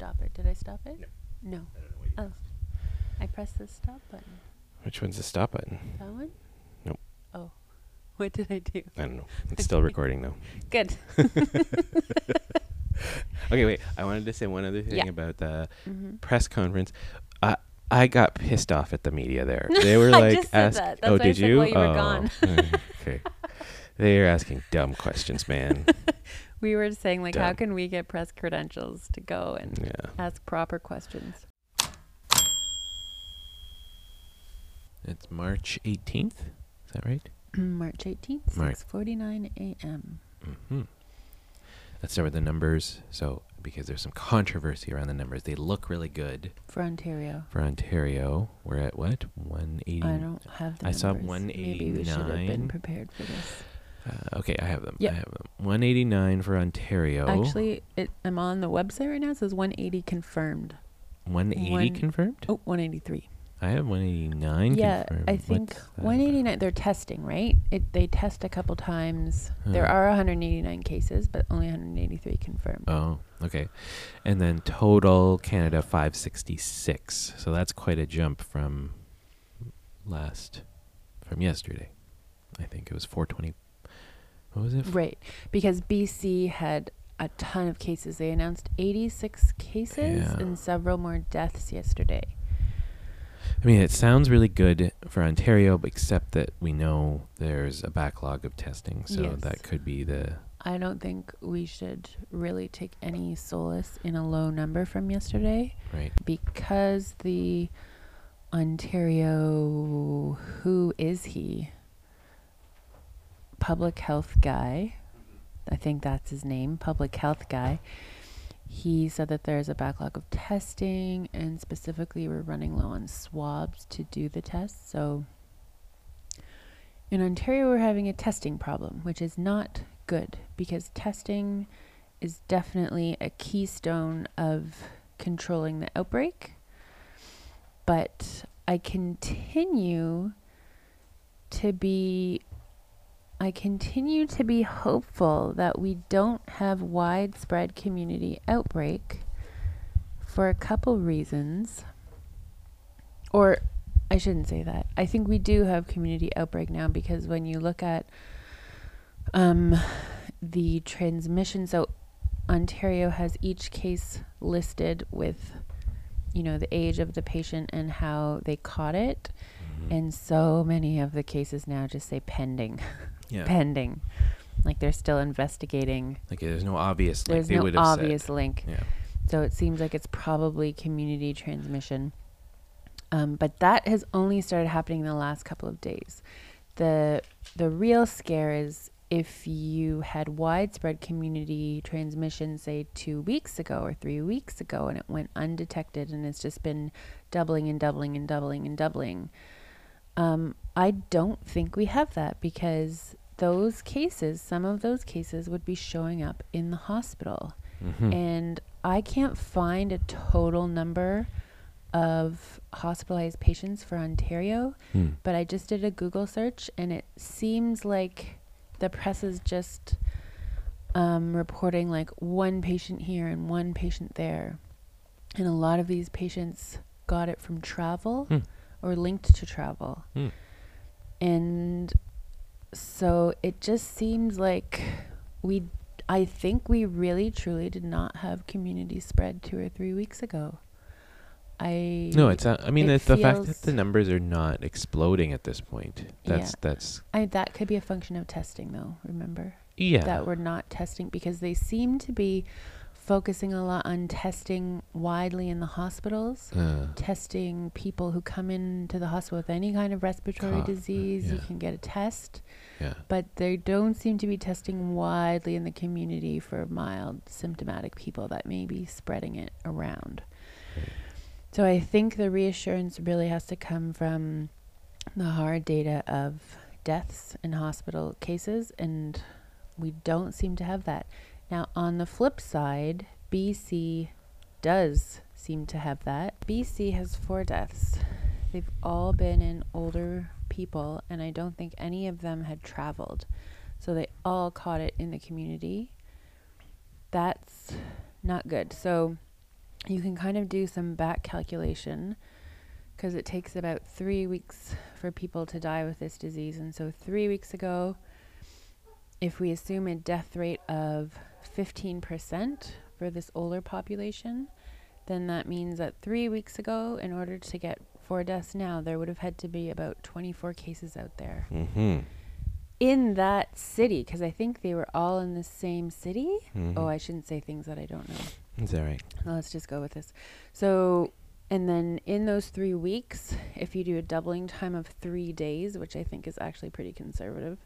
stop it. Did I stop it? No. No. I don't know what you Oh. I pressed the stop button. Which one's the stop button? That one? Nope. Oh. What did I do? I don't know. It's still recording though. Good. Okay, wait. I wanted to say one other thing Yeah. about the hmm press conference. I I got pissed off at the media there. They were I like, just said ask, that. That's "Oh, why I did said you?" while you were oh, gone. okay. They're asking dumb questions, man. We were saying like, how can we get press credentials to go and yeah. ask proper questions? It's March 18th. Is that right? March 18th, March. 6:49 a.m. hmm Let's start with the numbers. So, because there's some controversy around the numbers, they look really good for Ontario. for Ontario. We're at what? 180. I don't have the I saw numbers. Maybe we should have been prepared for this. Uh, okay, I have them. Yep. I have them. 189 for Ontario. Actually, it, I'm on the website right now. It says 180 confirmed. 180 one- confirmed. Oh, 183. I have 189 yeah, confirmed. I think What's that 189. They're testing, right? It they test a couple times. There are 189 cases, but only 183 confirmed. Oh, okay. And then total Canada 566. So that's quite a jump from last from yesterday. I think it was 420. What was it? Right, because BC had a ton of cases. They announced 86 cases Yeah. and several more deaths yesterday. I mean, it sounds really good for Ontario, except that we know there's a backlog of testing, so Yes. that could be the I don't think we should really take any solace in a low number from yesterday right. because the Ontario, who is he? Public health guy. I think that's his name, public health guy. He said that there's a backlog of testing and specifically we're running low on swabs to do the tests. So in Ontario, we're having a testing problem, which is not good because testing is definitely a keystone of controlling the outbreak. But I continue to be I continue to be hopeful that we don't have widespread community outbreak for a couple reasons. Or I shouldn't say that. I think we do have community outbreak now because when you look at um, the transmission, so Ontario has each case listed with, you know, the age of the patient and how they caught it. Mhm. And so many of the cases now just say pending, yeah. pending. Like they're still investigating. Like there's no obvious. Like There's no obvious Said. link. Yeah. So it seems like it's probably community transmission. Um, but that has only started happening in the last couple of days. The the real scare is if you had widespread community transmission, say two weeks ago or three weeks ago, and it went undetected, and it's just been doubling and doubling and doubling and doubling. Um, I don't think we have that because those cases, some of those cases, would be showing up in the hospital Mhm. and I can't find a total number of hospitalized patients for Ontario, Hmm. but I just did a Google search and it seems like the press is just um, reporting like one patient here and one patient there. And a lot of these patients got it from travel Hmm. or linked to travel. Hmm. And so it just seems like we I think we really truly did not have community spread 2 or 3 weeks ago. I No, it's. Not, I mean, it it's the fact that the numbers are not exploding at this point. That's Yeah. that's I that could be a function of testing though, remember? yeah. That we're not testing because they seem to be focusing a lot on testing widely in the hospitals. uh, testing people who come into the hospital with any kind of respiratory disease. You can get a test, yeah. but they don't seem to be testing widely in the community for mild symptomatic people that may be spreading it around. Right. So I think the reassurance really has to come from the hard data of deaths in hospital cases, and we don't seem to have that. Now, on the flip side, BC does seem to have that. BC has four deaths. They've all been in older people, and I don't think any of them had traveled. So they all caught it in the community. That's not good. So you can kind of do some back calculation because it takes about three weeks for people to die with this disease. And so, three weeks ago, if we assume a death rate of 15% for this older population, then that means that three weeks ago, in order to get four deaths now, there would have had to be about 24 cases out there Mm-hmm. in that city because I think they were all in the same city. Mhm. Oh, I shouldn't say things that I don't know. Is that right? Well, let's just go with this. So, and then in those three weeks, if you do a doubling time of three days, which I think is actually pretty conservative,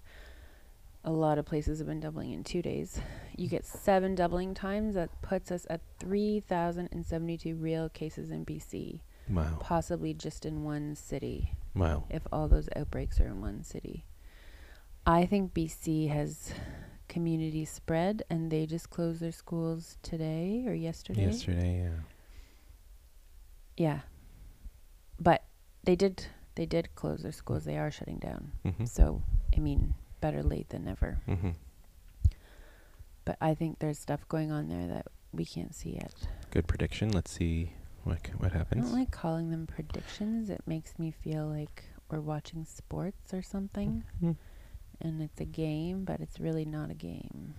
a lot of places have been doubling in two days. You get seven doubling times. That puts us at 3,072 real cases in BC, Wow. possibly just in one city Wow. if all those outbreaks are in one city. I think BC has community spread and they just closed their schools today or yesterday. Yesterday, yeah. Yeah. But they did they did close their schools. They are shutting down. Mm-hmm. So, I mean, better late than never. Mm-hmm. But I think there's stuff going on there that we can't see yet. Good prediction. Let's see what c- what I happens. don't like calling them predictions. It makes me feel like we're watching sports or something. Mhm. and it's a game, but it's really not a game.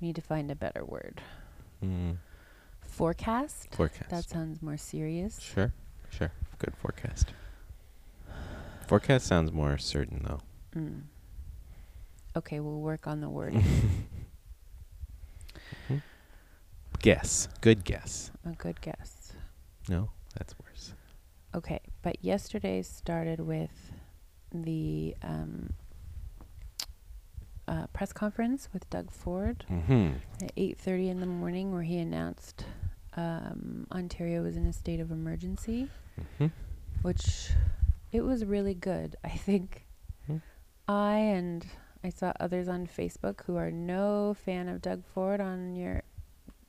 We need to find a better word. Mm. Forecast? Forecast. That sounds more serious. Sure, sure. Good forecast. Forecast sounds more certain, though. Mm. Okay, we'll work on the word. Guess. Good guess. a good guess. No, that's worse. Okay, but yesterday started with the um, uh, press conference with Doug Ford Mm-hmm. at 8:30 in the morning, where he announced um, Ontario was in a state of emergency. Mm-hmm. which it was really good. I think Hmm. I and I saw others on Facebook who are no fan of Doug Ford on your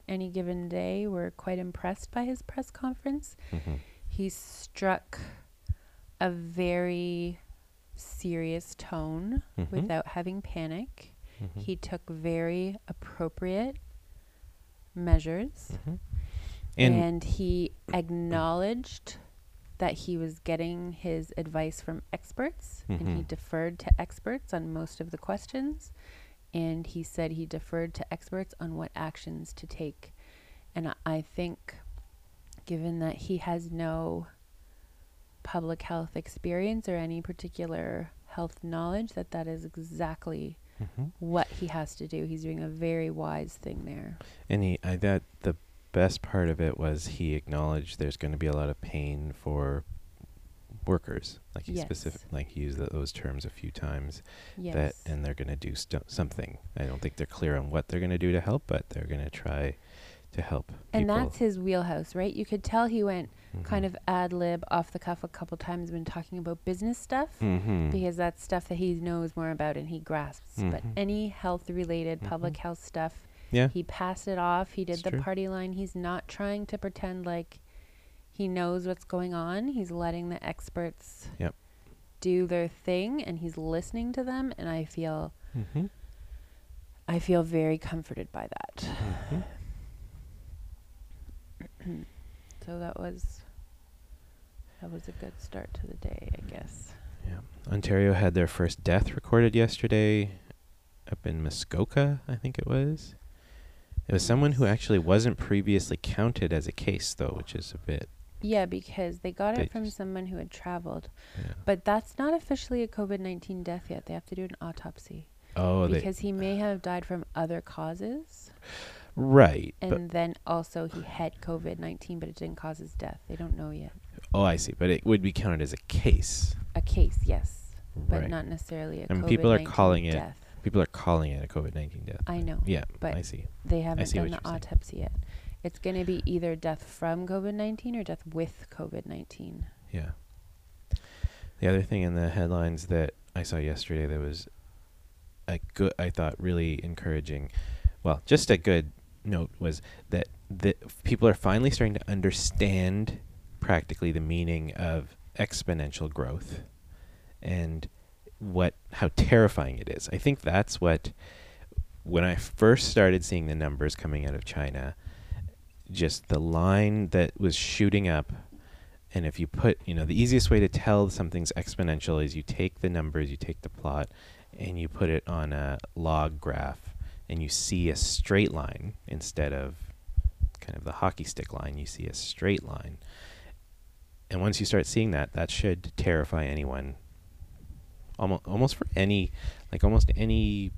any given day were quite impressed by his press conference. Mm-hmm. He struck a very serious tone Mhm. without having panic. Mm-hmm. He took very appropriate measures Mm-hmm. And, and he acknowledged that he was getting his advice from experts and he Mhm. deferred to experts on most of the questions and he said he deferred to experts on what actions to take and I- i think given that he has no public health experience or any particular health knowledge that that is exactly Mhm. what he has to do he's doing a very wise thing there and he, I that the best part of it was he acknowledged there's going to be a lot of pain for workers. Like he Yes. specific, like he used th- those terms a few times. yes That and they're going to do stu- something. I don't think they're clear on what they're going to do to help, but they're going to try to help. And that's his wheelhouse, right? You could tell he went kind Mhm. of ad lib off the cuff a couple times when talking about business stuff Mhm. because that's stuff that he knows more about and he grasps. But Mhm. any health related public Mhm. health stuff, Yeah. he passed it off. He did It's the true. party line. He's not trying to pretend like he knows what's going on. He's letting the experts Yep. do their thing and he's listening to them and I feel Mhm. I feel very comforted by that. Mhm. So that was that was a good start to the day, I guess. Yeah. Ontario had their first death recorded yesterday up in Muskoka, I think it was. It was someone who actually wasn't previously counted as a case, though, which is a bit. Yeah, because they got They it from someone who had traveled. Yeah. But that's not officially a COVID 19 death yet. They have to do an autopsy. oh, they. because he may have died from other causes. Right. And then also he had COVID 19, but it didn't cause his death. They don't know yet. oh, I see. But it would be counted as a case. A case, yes, but right. not necessarily a I mean, COVID people are 19 calling it- death. People are calling it a COVID 19 death. I know. yeah, but I see. They haven't see done what the you're saying. autopsy yet. It's going to be either death from COVID 19 or death with COVID 19. Yeah. The other thing in the headlines that I saw yesterday that was a good, I thought really encouraging, well, just a good note was that the people are finally starting to understand practically the meaning of exponential growth and what how terrifying it is. I think that's what when I first started seeing the numbers coming out of China, just the line that was shooting up. And if you put, you know, the easiest way to tell something's exponential is you take the numbers, you take the plot, and you put it on a log graph, and you see a straight line instead of kind of the hockey stick line. You see a straight line. And once you start seeing that, that should terrify anyone. Almost, almost for any, like almost any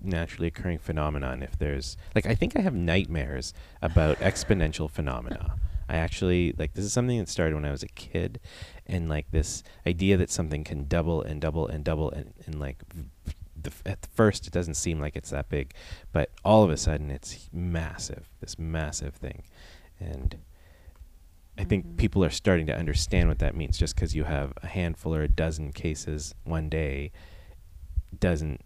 naturally occurring phenomenon. If there's, like, I think I have nightmares about exponential phenomena. I actually like this is something that started when I was a kid, and like this idea that something can double and double and double and, and like the at first it doesn't seem like it's that big, but all of a sudden it's massive. This massive thing, and I think Mhm. people are starting to understand what that means. Just because you have a handful or a dozen cases one day, doesn't,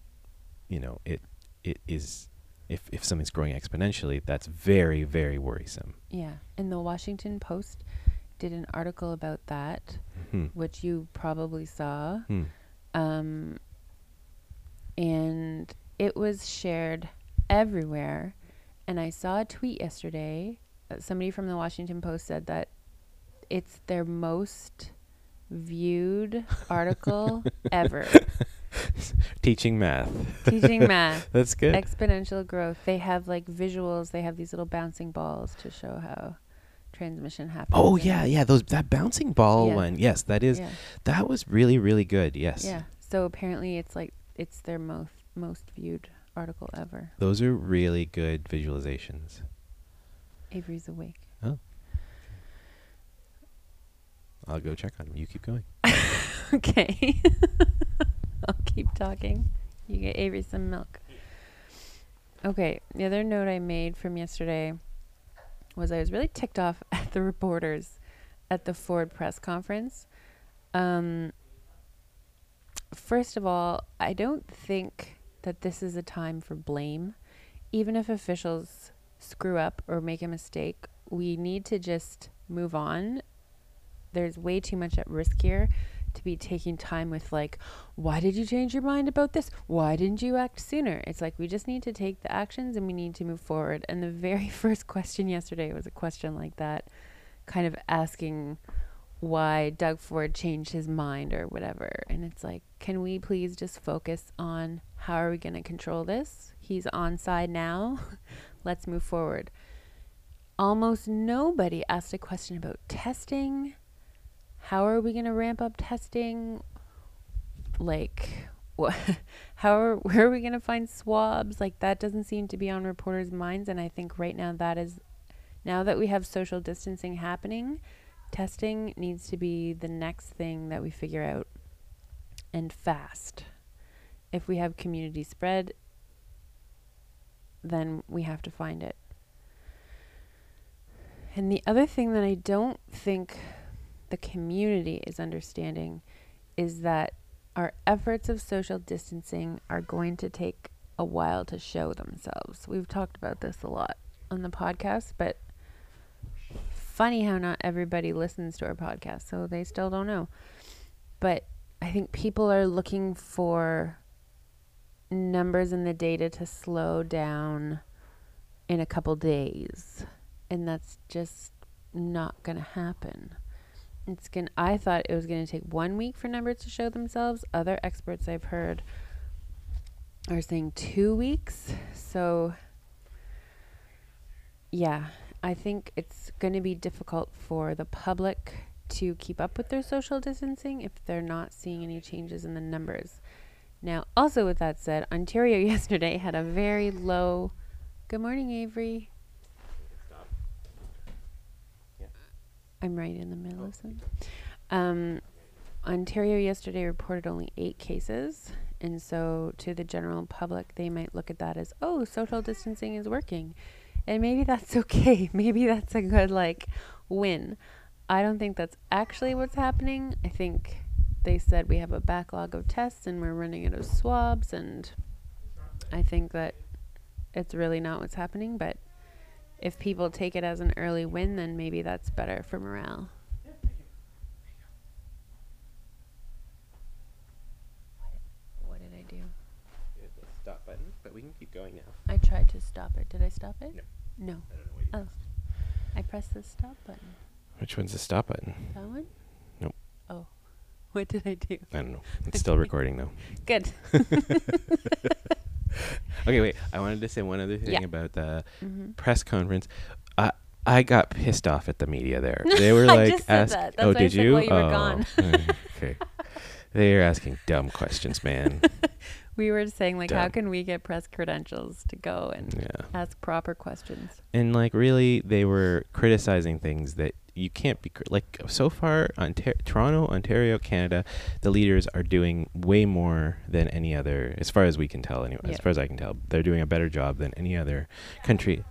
you know, it it is. If if something's growing exponentially, that's very very worrisome. Yeah. And the Washington Post did an article about that, Hmm. which you probably saw. Hmm. Um, and it was shared everywhere. And I saw a tweet yesterday. Somebody from the Washington Post said that it's their most viewed article ever. Teaching math. Teaching math, That's good. exponential growth. They have like visuals. They have these little bouncing balls to show how transmission happens. oh yeah, yeah. Those that bouncing ball Yeah. one. Yes, that is. yeah, That was really really good. Yes. yeah. So apparently, it's like it's their most most viewed article ever. Those are really good visualizations. Avery's awake. I'll go check on them. You keep going. Okay. I'll keep talking. You get Avery some milk. Okay. The other note I made from yesterday was I was really ticked off at the reporters at the Ford press conference. Um, first of all, I don't think that this is a time for blame. Even if officials screw up or make a mistake, we need to just move on. There's way too much at risk here to be taking time with like why did you change your mind about this? Why didn't you act sooner? It's like we just need to take the actions and we need to move forward. And the very first question yesterday was a question like that kind of asking why Doug Ford changed his mind or whatever. And it's like can we please just focus on how are we going to control this? He's on side now. Let's move forward. Almost nobody asked a question about testing how are we going to ramp up testing? Like, what? How are where are we going to find swabs? Like that doesn't seem to be on reporters' minds, and I think right now that is, now that we have social distancing happening, testing needs to be the next thing that we figure out, and fast. If we have community spread, then we have to find it. And the other thing that I don't think the community is understanding is that our efforts of social distancing are going to take a while to show themselves. We've talked about this a lot on the podcast, but funny how not everybody listens to our podcast, so they still don't know. But I think people are looking for numbers in the data to slow down in a couple days, and that's just not going to happen. It's going I thought it was going to take 1 week for numbers to show themselves. Other experts I've heard are saying 2 weeks. So yeah, I think it's going to be difficult for the public to keep up with their social distancing if they're not seeing any changes in the numbers. Now, also with that said, Ontario yesterday had a very low Good morning, Avery. I'm right in the middle of something. Um, Ontario yesterday reported only eight cases. And so, to the general public, they might look at that as, oh, social distancing is working. And maybe that's okay. maybe that's a good, like, win. I don't think that's actually what's happening. I think they said we have a backlog of tests and we're running out of swabs. And I think that it's really not what's happening. But if people take it as an early win, then maybe that's better for morale. What did I do? Hit the stop button, but we can keep going now. I tried to stop it. Did I stop it? No. No. I don't know what you Oh. press the stop button? Which one's the stop button? That one? Nope. Oh. What did I do? I don't know. It's still recording though. Good. Okay, wait. I wanted to say one other thing Yeah. about the hmm press conference. I I got pissed off at the media there. They were like, ask, that. "Oh, did you? while you were oh, gone. okay. They're asking dumb questions, man. We were saying like, how can we get press credentials to go and yeah. ask proper questions? And like really they were criticizing things that you can't be like so far Ontar- Toronto, Ontario, Canada, the leaders are doing way more than any other as far as we can tell anyway. As far as I can tell, they're doing a better job than any other country.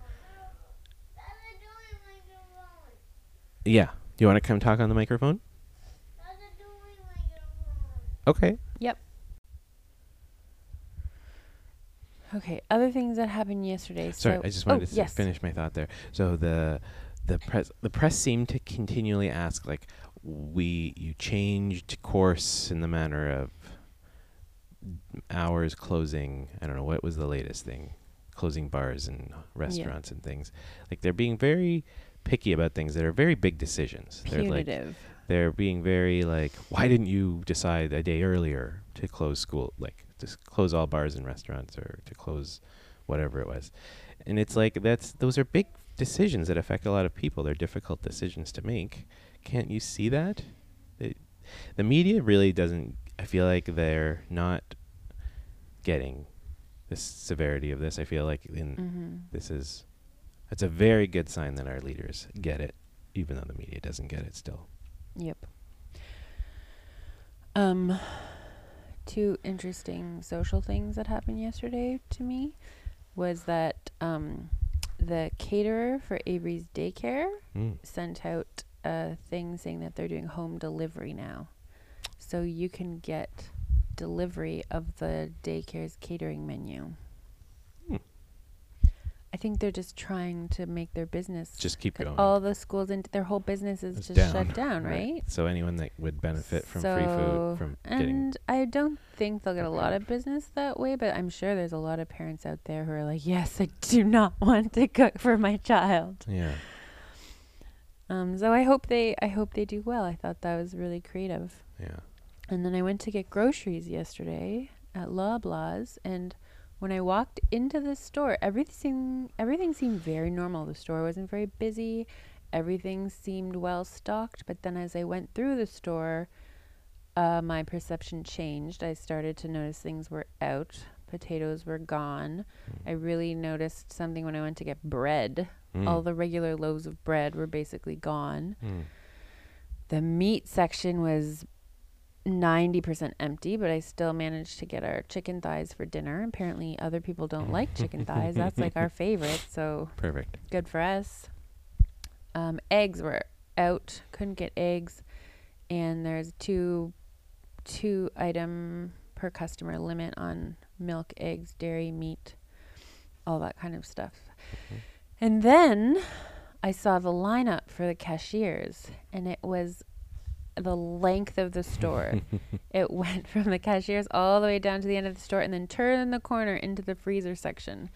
Yeah. You want to come talk on the microphone? Okay. Yep. Okay. Other things that happened yesterday. Sorry, so, I just wanted oh, to yes. finish my thought there. So the the press the press seemed to continually ask like we you changed course in the manner of hours closing. I don't know what was the latest thing, closing bars and restaurants and things. Like they're being very picky about things that are very big decisions. They're like Punitive. they're being very like why didn't you decide a day earlier to close school like to close all bars and restaurants or to close whatever it was. And it's like that's those are big decisions that affect a lot of people. They're difficult decisions to make. Can't you see that? It, the media really doesn't i feel like they're not getting the severity of this. I feel like in hmm this is it's a very good sign that our leaders get it even though the media doesn't get it still. Yep. Um, two interesting social things that happened yesterday to me was that um, the caterer for Avery's daycare mm. sent out a thing saying that they're doing home delivery now. So you can get delivery of the daycare's catering menu. I think they're just trying to make their business just keep going all the schools and their whole business is It's just shut down, right? So anyone that would benefit from free food from getting And I don't think they'll get a lot of business that way, but I'm sure there's a lot of parents out there who are like, "Yes, I do not want to cook for my child." yeah Um, so I hope they, I hope they do well. I thought that was really creative. yeah And then I went to get groceries yesterday at Loblaws, and when I walked into the store, everything everything seemed very normal. The store wasn't very busy. Everything seemed well stocked. But then as I went through the store, uh, my perception changed. I started to notice things were out. Potatoes were gone. I really noticed something when I went to get bread. Mm. All the regular loaves of bread were basically gone. Mm. The meat section was 90% empty, but I still managed to get our chicken thighs for dinner. Apparently, other people don't like chicken thighs. That's like our favorite, so perfect good for us. Um, eggs were out, couldn't get eggs, and there's two two item per customer limit on milk, eggs, dairy, meat, all that kind of stuff. Mhm. And then I saw the lineup for the cashiers, and it was the length of the store. it went from the cashiers all the way down to the end of the store and then turned the corner into the freezer section.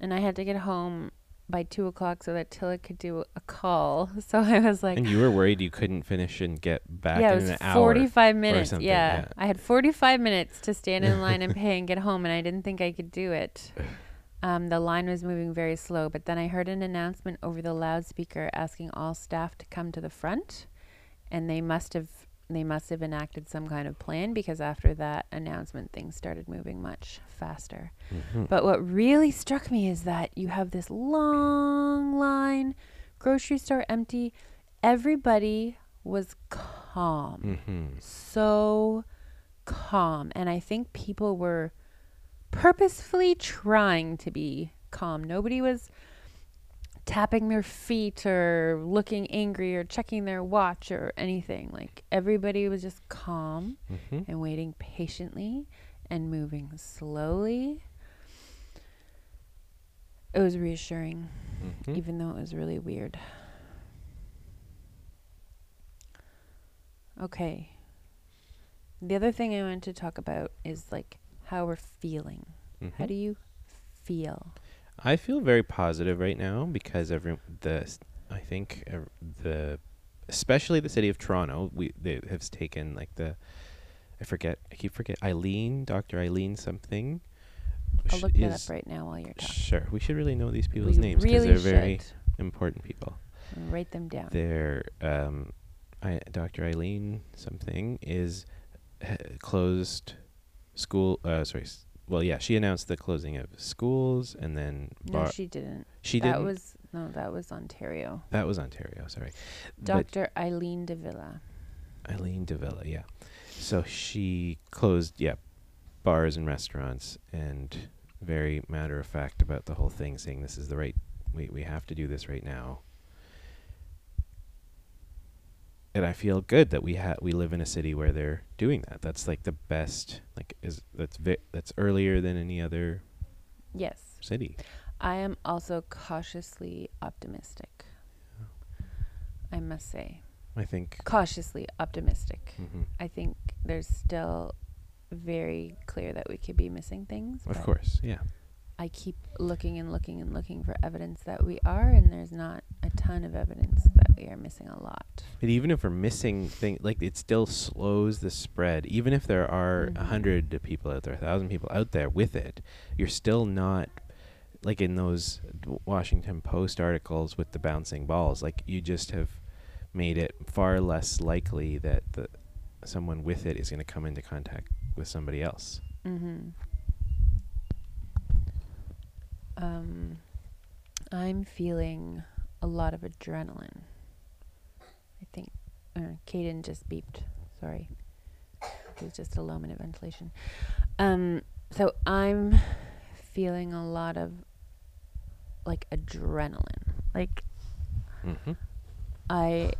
And I had to get home by two o'clock so that Tilla could do a call. So I was like, and you were worried you couldn't finish and get back yeah, it in was an hour 45 minutes. Yeah. yeah. I had 45 minutes to stand in line and pay and get home, and I didn't think I could do it. Um, the line was moving very slow, but then I heard an announcement over the loudspeaker asking all staff to come to the front, and they must have they must have enacted some kind of plan because after that announcement, things started moving much faster. Mhm. But what really struck me is that you have this long line, grocery store empty. Everybody was calm. Mhm. So calm. And I think people were purposefully trying to be calm. Nobody was tapping their feet or looking angry or checking their watch or anything. Like everybody was just calm Mhm. and waiting patiently and moving slowly. It was reassuring, Mhm. even though it was really weird. Okay. The other thing I want to talk about is like how we're feeling. How Mhm. do you feel? I feel very positive right now because every the I think uh, the especially the city of Toronto, we they have taken like the I forget I keep forget Eileen, Dr. Eileen something. I'll look that is- up right now while you're talking. Sure, we should really know these people's we names because really they're very should. important people. Write them down. They're um, I, Dr. Eileen something is uh, closed school. Uh, sorry. s- Well, yeah, she announced the closing of schools and then no, she didn't. she that didn't. That was no, that was Ontario. that was Ontario. Sorry, But Dr. Eileen de Villa. Eileen de Villa, yeah. So she closed, yeah, bars and restaurants, and very matter of fact about the whole thing, saying this is the right, we we have to do this right now. And I feel good that we ha- we live in a city where they're doing that. That's like the best, like is that's vi- that's earlier than any other Yes. city. I am also cautiously optimistic. I must say, I think. cautiously optimistic. hmm I think there's still very clear that we could be missing things. Of course, yeah. I keep looking and looking and looking for evidence that we are, and there's not a ton of evidence that we are missing a lot. But even if we're missing things, like it still slows the spread. Even if there are a Mhm. hundred people out there, a thousand people out there with it, you're still not like in those Washington Post articles with the bouncing balls. Like you just have made it far less likely that the someone with it is going to come into contact with somebody else. Mm-hmm. Um, I'm feeling a lot of adrenaline. I think uh, Kaden just beeped. Sorry, it was just a low minute ventilation. Um, so I'm feeling a lot of like adrenaline. Like Mm-hmm. I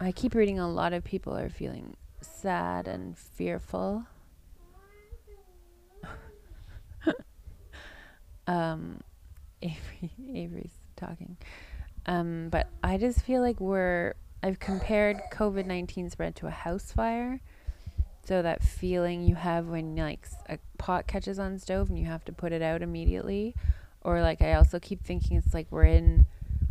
I keep reading a lot of people are feeling sad and fearful. Um Avery Avery's talking. Um but I just feel like we're I've compared COVID-19 spread to a house fire. So that feeling you have when like a pot catches on stove and you have to put it out immediately or like I also keep thinking it's like we're in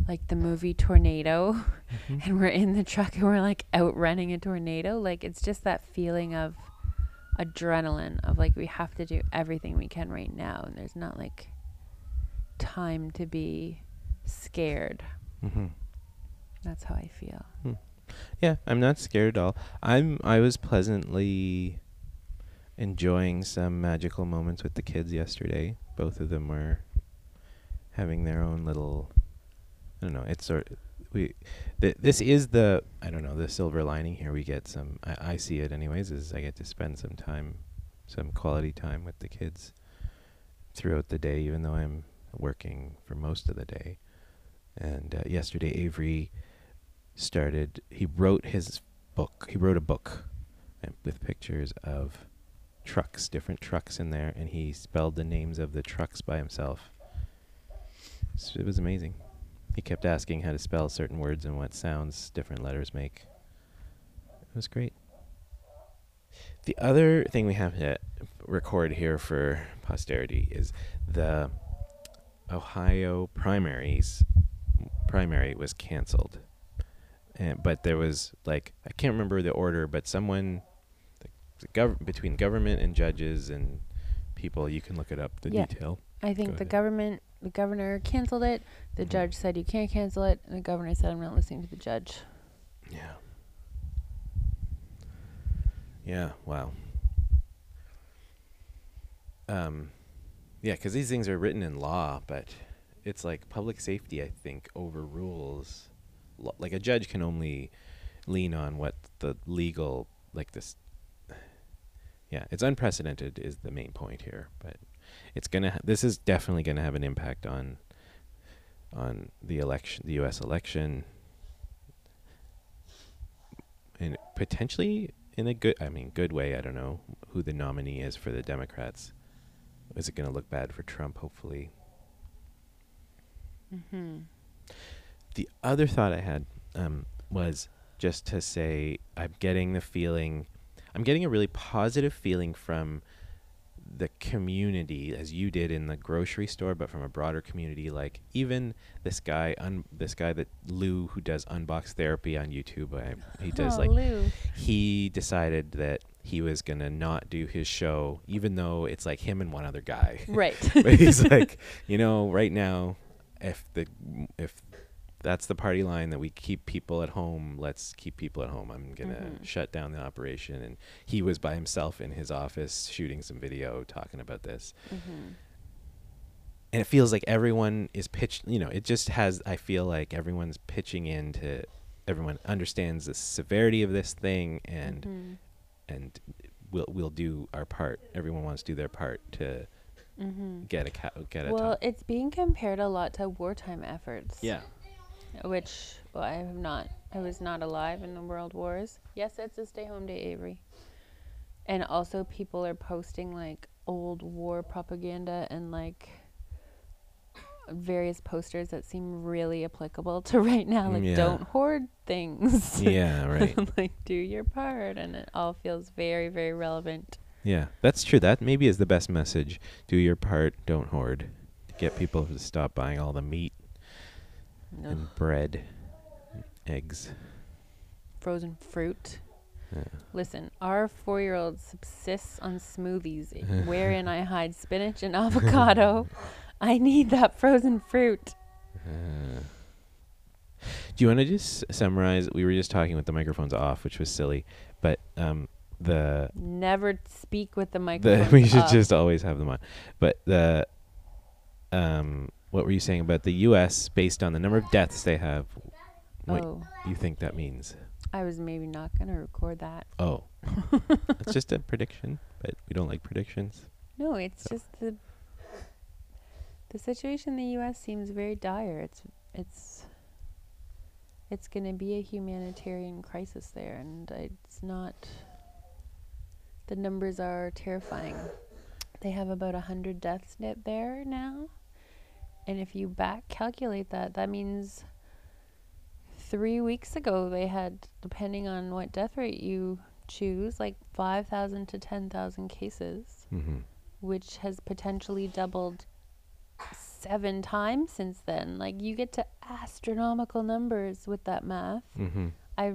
like the movie Tornado and we're in the truck and we're like outrunning a tornado. Like it's just that feeling of adrenaline of like we have to do everything we can right now and there's not like time to be scared. Mm-hmm. That's how I feel. Yeah, I'm not scared at all. I'm I was pleasantly enjoying some magical moments with the kids yesterday. Both of them were having their own little I don't know, it's sort we th- this is the I don't know, the silver lining here we get some I, I see it anyways is I get to spend some time some quality time with the kids throughout the day even though I'm working for most of the day. And uh, yesterday Avery started he wrote his book he wrote a book uh, with pictures of trucks different trucks in there and he spelled the names of the trucks by himself. So it was amazing. He kept asking how to spell certain words and what sounds different letters make. It was great. The other thing we have to record here for posterity is the ohio primaries primary was canceled and but there was like I can't remember the order, but someone the, the gov- between government and judges and people, you can look it up the Yeah. detail. I think Go the ahead. government the governor canceled it. The Mhm. judge said you can't cancel it and the governor said I'm not listening to the judge. Yeah. Yeah. Wow. Um, yeah, because these things are written in law, but it's like public safety. I think overrules. Like a judge can only lean on what the legal like this. Yeah, it's unprecedented is the main point here, but it's gonna. Ha- this is definitely gonna have an impact on on the election, the U.S. election, and potentially in a good. I mean, good way. I don't know who the nominee is for the Democrats. Is it going to look bad for Trump? Hopefully. Mm-hmm. The other thought I had um, was just to say I'm getting the feeling, I'm getting a really positive feeling from the community as you did in the grocery store, but from a broader community. Like even this guy, un- this guy that Lou who does unbox therapy on YouTube. I, he does Oh, like Lou. he decided that he was gonna not do his show, even though it's like him and one other guy. Right. but he's like, you know, right now, if the if that's the party line that we keep people at home, let's keep people at home. I'm gonna Mhm. shut down the operation. And he was by himself in his office shooting some video talking about this. hmm And it feels like everyone is pitched. You know, it just has. I feel like everyone's pitching in to. Everyone understands the severity of this thing, and Mhm. And we'll we'll do our part. Everyone wants to do their part to Mhm. get a ca- get a Well, top. it's being compared a lot to wartime efforts. Yeah. Which well, I have not. I was not alive in the world wars. Yes, it's a stay home day, Avery. And also, people are posting like old war propaganda and like various posters that seem really applicable to right now. Like, Yeah. don't hoard things. Yeah, right. like, do your part. And it all feels very, very relevant. Yeah, that's true. That maybe is the best message. Do your part, don't hoard. Get people to stop buying all the meat Ugh. and bread, and eggs. Frozen fruit. Yeah. Listen, our four year old subsists on smoothies wherein I hide spinach and avocado. I need that frozen fruit. Uh, do you want to just summarize? We were just talking with the microphones off, which was silly, but um, the Never speak with the microphone. we should just always have them on. But the um, what were you saying about the U.S. based on the number of deaths they have? What Oh, you think that means? I was maybe not going to record that. Oh, it's just a prediction, but we don't like predictions. No, it's just the the situation in the U.S. seems very dire. It's it's it's going to be a humanitarian crisis there, and it's not. The numbers are terrifying. They have about a hundred deaths net there now, and if you back calculate that, that means three weeks ago they had, depending on what death rate you choose, like five thousand to ten thousand cases Mm-hmm. which has potentially doubled seven times since then. Like you get to astronomical numbers with that math. Mm-hmm. I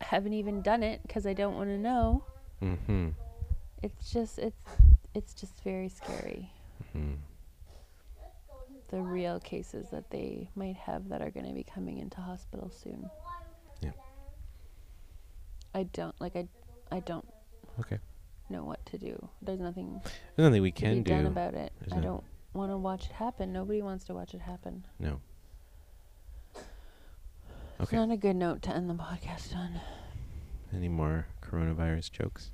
haven't even done it because I don't want to know. Mm-hmm. It's just it's it's just very scary. Mm-hmm. The real cases that they might have that are going to be coming into hospital soon. Yeah. I don't like I I don't Okay. know what to do. There's nothing There's nothing we can do. about it. There's I don't want to watch it happen. Nobody wants to watch it happen. No. It's Okay. not a good note to end the podcast on. Any more coronavirus jokes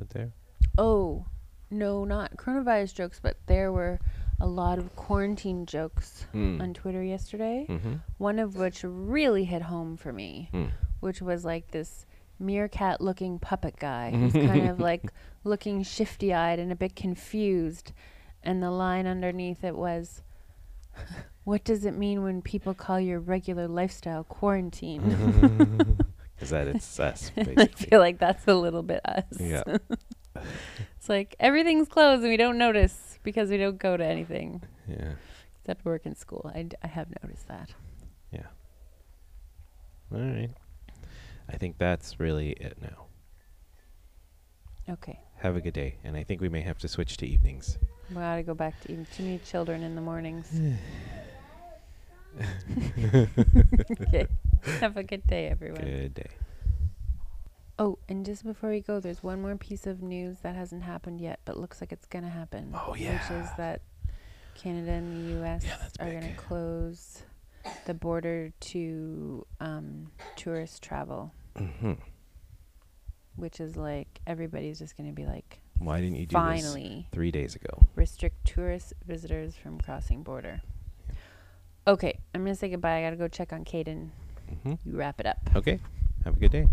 out there? Oh, no, not coronavirus jokes, but there were a lot of quarantine jokes Mm. on Twitter yesterday. Mm-hmm. One of which really hit home for me, Mm. which was like this meerkat looking puppet guy who's kind of like looking shifty eyed and a bit confused. And the line underneath it was, What does it mean when people call your regular lifestyle quarantine? Is that it's us, I feel like that's a little bit us. Yeah. it's like everything's closed and we don't notice because we don't go to anything yeah. except work and school. I, d- I have noticed that. Yeah. All right. I think that's really it now. Okay. Have a good day. And I think we may have to switch to evenings. We gotta go back to eating too many children in the mornings. okay. Have a good day, everyone. Good day. Oh, and just before we go, there's one more piece of news that hasn't happened yet, but looks like it's gonna happen. Oh, yeah. Which is that Canada and the U.S. Yeah, are big. gonna close the border to um, tourist travel, Mm-hmm. which is like everybody's just gonna be like, Why didn't you do this finally three days ago? restrict tourist visitors from crossing border. Okay, I'm gonna say goodbye. I gotta go check on Caden. Mm-hmm. You wrap it up. Okay. Have a good day.